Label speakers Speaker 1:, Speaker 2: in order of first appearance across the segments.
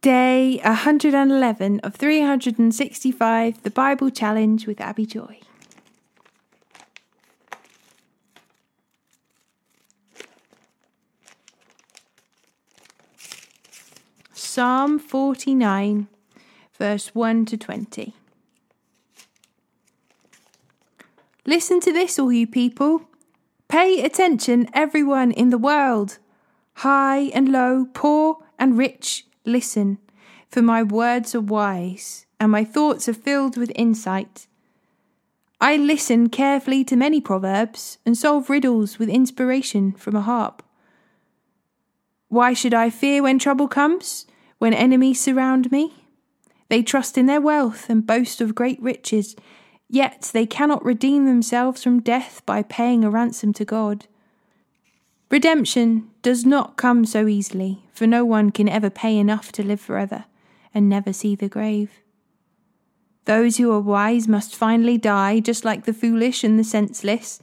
Speaker 1: Day 111 of 365, the Bible Challenge with Abi Joy. Psalm 49, verse 1 to 20. Listen to this, all you people. Pay attention, everyone in the world. High and low, poor and rich, listen, for my words are wise, and my thoughts are filled with insight. I listen carefully to many proverbs, and solve riddles with inspiration from a harp. Why should I fear when trouble comes? when enemies surround me? They trust in their wealth and boast of great riches, yet they cannot redeem themselves from death by paying a ransom to God. Redemption does not come so easily, for no one can ever pay enough to live forever and never see the grave. Those who are wise must finally die, just like the foolish and the senseless,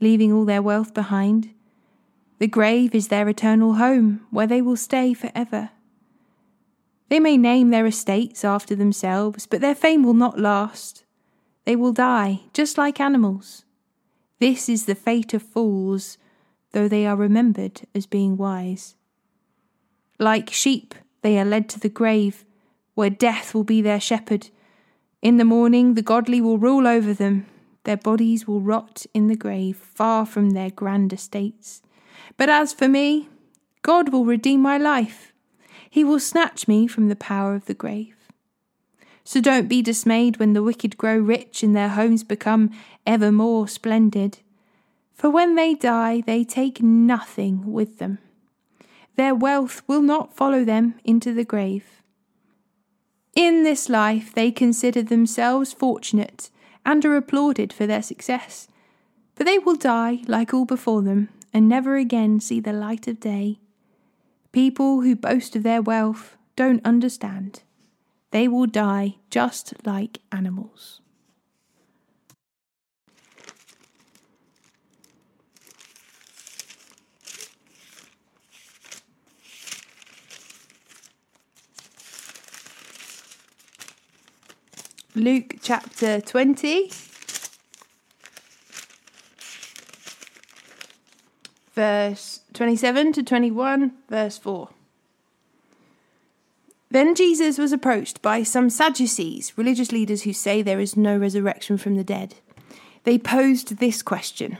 Speaker 1: leaving all their wealth behind. The grave is their eternal home, where they will stay forever. They may name their estates after themselves, but their fame will not last. They will die, just like animals. This is the fate of fools, though they are remembered as being wise. Like sheep, they are led to the grave, where death will be their shepherd. In the morning, the godly will rule over them. Their bodies will rot in the grave, far from their grand estates. But as for me, God will redeem my life he will snatch me from the power of the grave. So don't be dismayed when the wicked grow rich and their homes become ever more splendid. For when they die, they take nothing with them. Their wealth will not follow them into the grave. In this life, they consider themselves fortunate and are applauded for their success. But they will die like all before them and never again see the light of day. People who boast of their wealth don't understand. They will die just like animals. Luke chapter 20, verse 27 to 21, verse 4. Then Jesus was approached by some Sadducees, religious leaders who say there is no resurrection from the dead. They posed this question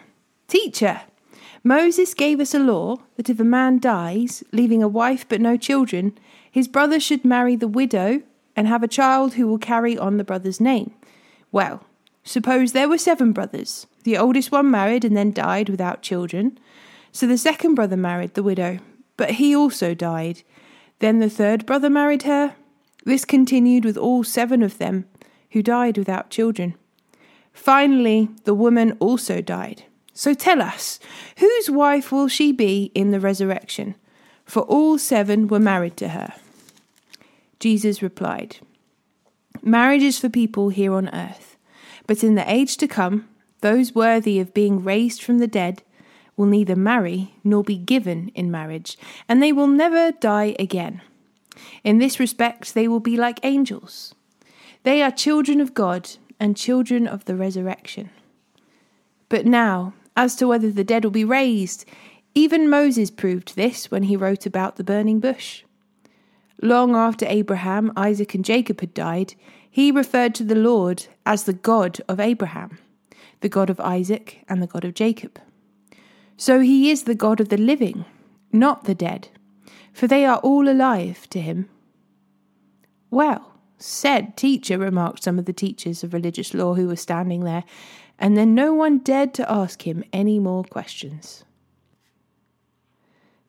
Speaker 1: Teacher, Moses gave us a law that if a man dies, leaving a wife but no children, his brother should marry the widow and have a child who will carry on the brother's name. Well, suppose there were seven brothers. The oldest one married and then died without children. So the second brother married the widow, but he also died. Then the third brother married her. This continued with all seven of them, who died without children. Finally, the woman also died. So tell us, whose wife will she be in the resurrection? For all seven were married to her. Jesus replied, Marriage is for people here on earth, but in the age to come, those worthy of being raised from the dead will neither marry nor be given in marriage, and they will never die again. In this respect, they will be like angels. They are children of God and children of the resurrection. But now, as to whether the dead will be raised, even Moses proved this when he wrote about the burning bush. Long after Abraham, Isaac, and Jacob had died, he referred to the Lord as the God of Abraham, the God of Isaac, and the God of Jacob. So he is the God of the living, not the dead, for they are all alive to him. Well, said teacher, remarked some of the teachers of religious law who were standing there, and then no one dared to ask him any more questions.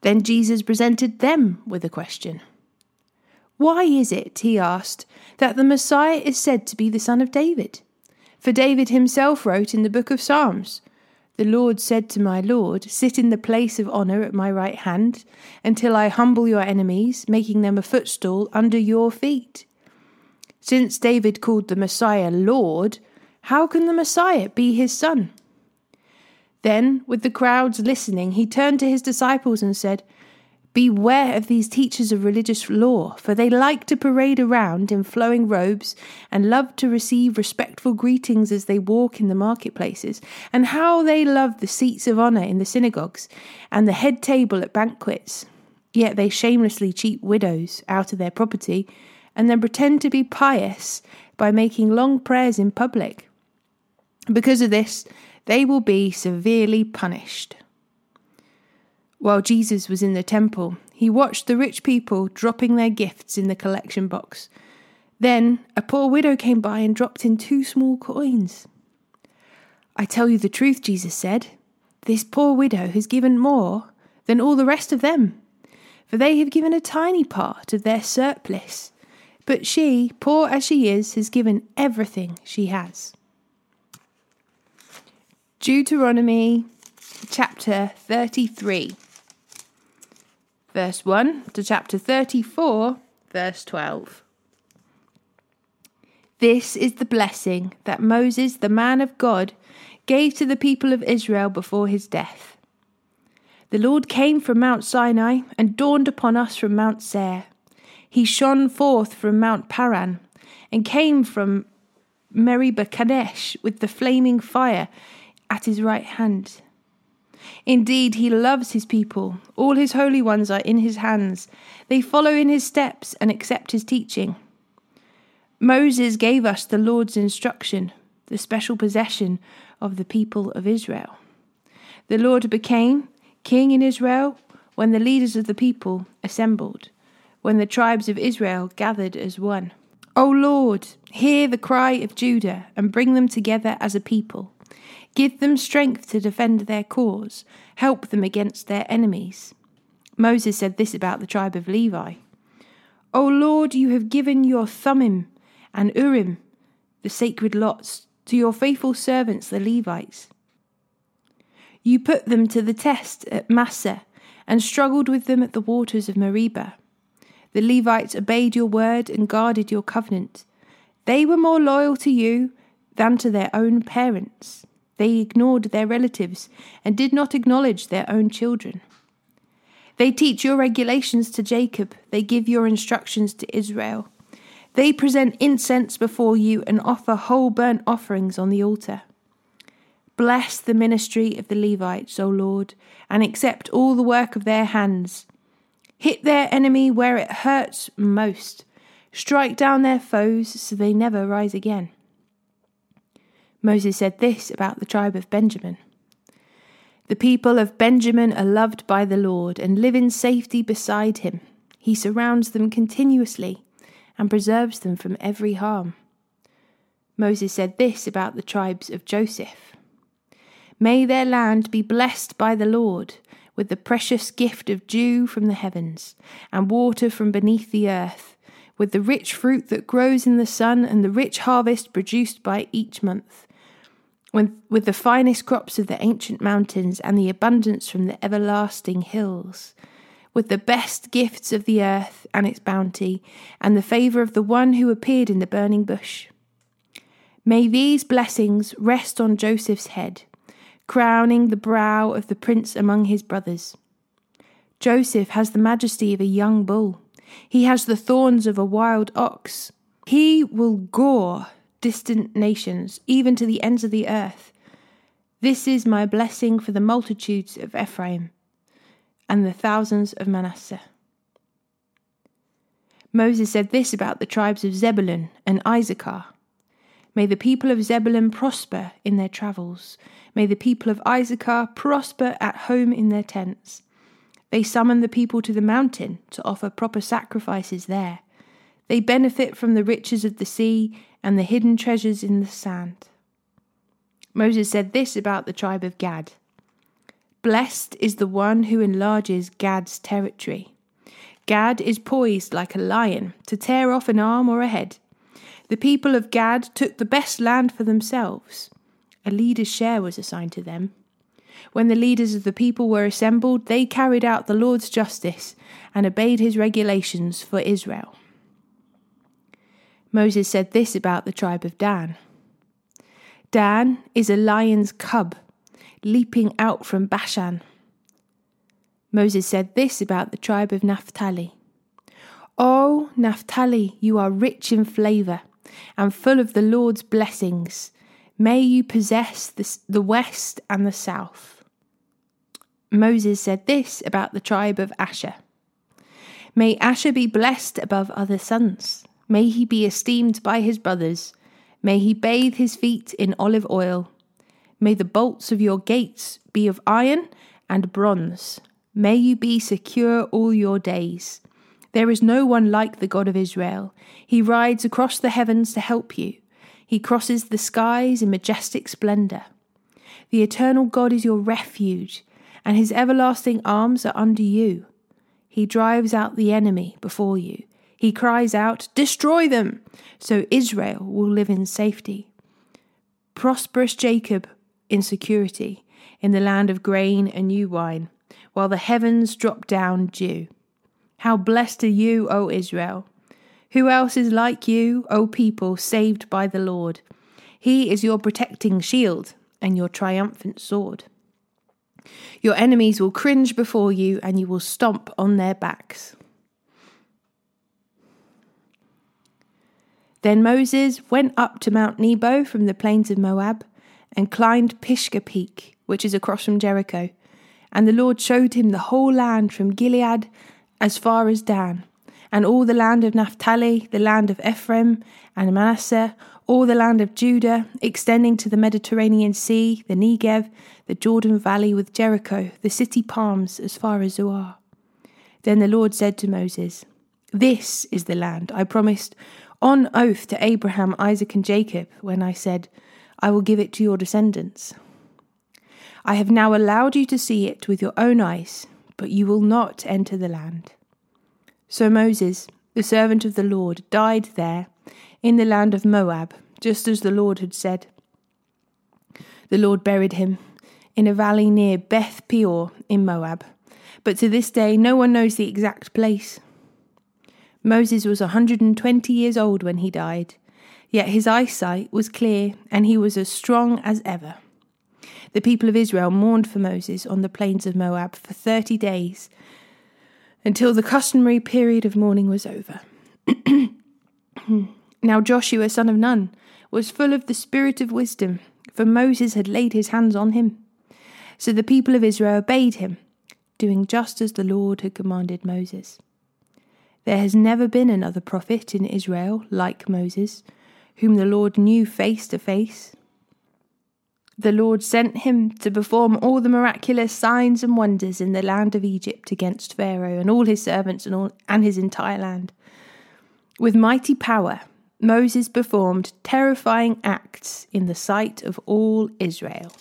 Speaker 1: Then Jesus presented them with a question. Why is it, he asked, that the Messiah is said to be the son of David? For David himself wrote in the book of Psalms, the Lord said to my Lord, Sit in the place of honour at my right hand, until I humble your enemies, making them a footstool under your feet. Since David called the Messiah Lord, how can the Messiah be his son? Then, with the crowds listening, he turned to his disciples and said, Beware of these teachers of religious law, for they like to parade around in flowing robes and love to receive respectful greetings as they walk in the marketplaces, and how they love the seats of honour in the synagogues and the head table at banquets. Yet they shamelessly cheat widows out of their property and then pretend to be pious by making long prayers in public. Because of this, they will be severely punished. While Jesus was in the temple, he watched the rich people dropping their gifts in the collection box. Then a poor widow came by and dropped in two small coins. I tell you the truth, Jesus said, this poor widow has given more than all the rest of them, for they have given a tiny part of their surplus. But she, poor as she is, has given everything she has. Deuteronomy chapter 33 verse 1 to chapter 34, verse 12. This is the blessing that Moses, the man of God, gave to the people of Israel before his death. The Lord came from Mount Sinai and dawned upon us from Mount Seir. He shone forth from Mount Paran and came from Meribah Kadesh with the flaming fire at his right hand. Indeed, he loves his people. All his holy ones are in his hands. They follow in his steps and accept his teaching. Moses gave us the Lord's instruction, the special possession of the people of Israel. The Lord became king in Israel when the leaders of the people assembled, when the tribes of Israel gathered as one. O Lord, hear the cry of Judah and bring them together as a people. Give them strength to defend their cause, help them against their enemies. Moses said this about the tribe of Levi O Lord, you have given your Thummim and Urim, the sacred lots, to your faithful servants, the Levites. You put them to the test at Massah and struggled with them at the waters of Meribah. The Levites obeyed your word and guarded your covenant. They were more loyal to you than to their own parents. They ignored their relatives and did not acknowledge their own children. They teach your regulations to Jacob, they give your instructions to Israel. They present incense before you and offer whole burnt offerings on the altar. Bless the ministry of the Levites, O Lord, and accept all the work of their hands. Hit their enemy where it hurts most. Strike down their foes so they never rise again. Moses said this about the tribe of Benjamin The people of Benjamin are loved by the Lord and live in safety beside him. He surrounds them continuously and preserves them from every harm. Moses said this about the tribes of Joseph May their land be blessed by the Lord with the precious gift of dew from the heavens and water from beneath the earth, with the rich fruit that grows in the sun and the rich harvest produced by each month when, with the finest crops of the ancient mountains and the abundance from the everlasting hills, with the best gifts of the earth and its bounty, and the favour of the one who appeared in the burning bush. May these blessings rest on Joseph's head, crowning the brow of the prince among his brothers. Joseph has the majesty of a young bull. He has the thorns of a wild ox. He will gore distant nations, even to the ends of the earth. This is my blessing for the multitudes of Ephraim and the thousands of Manasseh. Moses said this about the tribes of Zebulun and Issachar. May the people of Zebulun prosper in their travels. May the people of Issachar prosper at home in their tents. They summon the people to the mountain to offer proper sacrifices there. They benefit from the riches of the sea and the hidden treasures in the sand. Moses said this about the tribe of Gad Blessed is the one who enlarges Gad's territory. Gad is poised like a lion to tear off an arm or a head. The people of Gad took the best land for themselves. A leader's share was assigned to them. When the leaders of the people were assembled, they carried out the Lord's justice and obeyed his regulations for Israel. Moses said this about the tribe of Dan Dan is a lion's cub leaping out from Bashan. Moses said this about the tribe of Naphtali O Naphtali, you are rich in flavour and full of the Lord's blessings. May you possess the, the west and the south. Moses said this about the tribe of Asher May Asher be blessed above other sons. May he be esteemed by his brothers. May he bathe his feet in olive oil. May the bolts of your gates be of iron and bronze. May you be secure all your days. There is no one like the God of Israel. He rides across the heavens to help you. He crosses the skies in majestic splendour. The eternal God is your refuge, and his everlasting arms are under you. He drives out the enemy before you. He cries out, Destroy them! So Israel will live in safety. Prosperous Jacob in security, in the land of grain and new wine, while the heavens drop down dew. How blessed are you, O Israel! Who else is like you, O people saved by the Lord? He is your protecting shield and your triumphant sword. Your enemies will cringe before you, and you will stomp on their backs. Then Moses went up to Mount Nebo from the plains of Moab and climbed Pisgah Peak, which is across from Jericho. And the Lord showed him the whole land from Gilead as far as Dan, and all the land of Naphtali, the land of Ephraim and Manasseh, all the land of Judah, extending to the Mediterranean Sea, the Negev, the Jordan Valley with Jericho, the city palms as far as Zoar. Then the Lord said to Moses, This is the land I promised on oath to Abraham, Isaac, and Jacob when I said, I will give it to your descendants. I have now allowed you to see it with your own eyes but you will not enter the land. So Moses, the servant of the Lord, died there in the land of Moab, just as the Lord had said. The Lord buried him in a valley near Beth Peor in Moab, but to this day no one knows the exact place. Moses was a 120 years old when he died, yet his eyesight was clear and he was as strong as ever. The people of Israel mourned for Moses on the plains of Moab for 30 days until the customary period of mourning was over. now Joshua, son of Nun, was full of the spirit of wisdom, for Moses had laid his hands on him. So the people of Israel obeyed him, doing just as the Lord had commanded Moses. There has never been another prophet in Israel like Moses, whom the Lord knew face to face the Lord sent him to perform all the miraculous signs and wonders in the land of Egypt against Pharaoh and all his servants and, all, and his entire land. With mighty power, Moses performed terrifying acts in the sight of all Israel.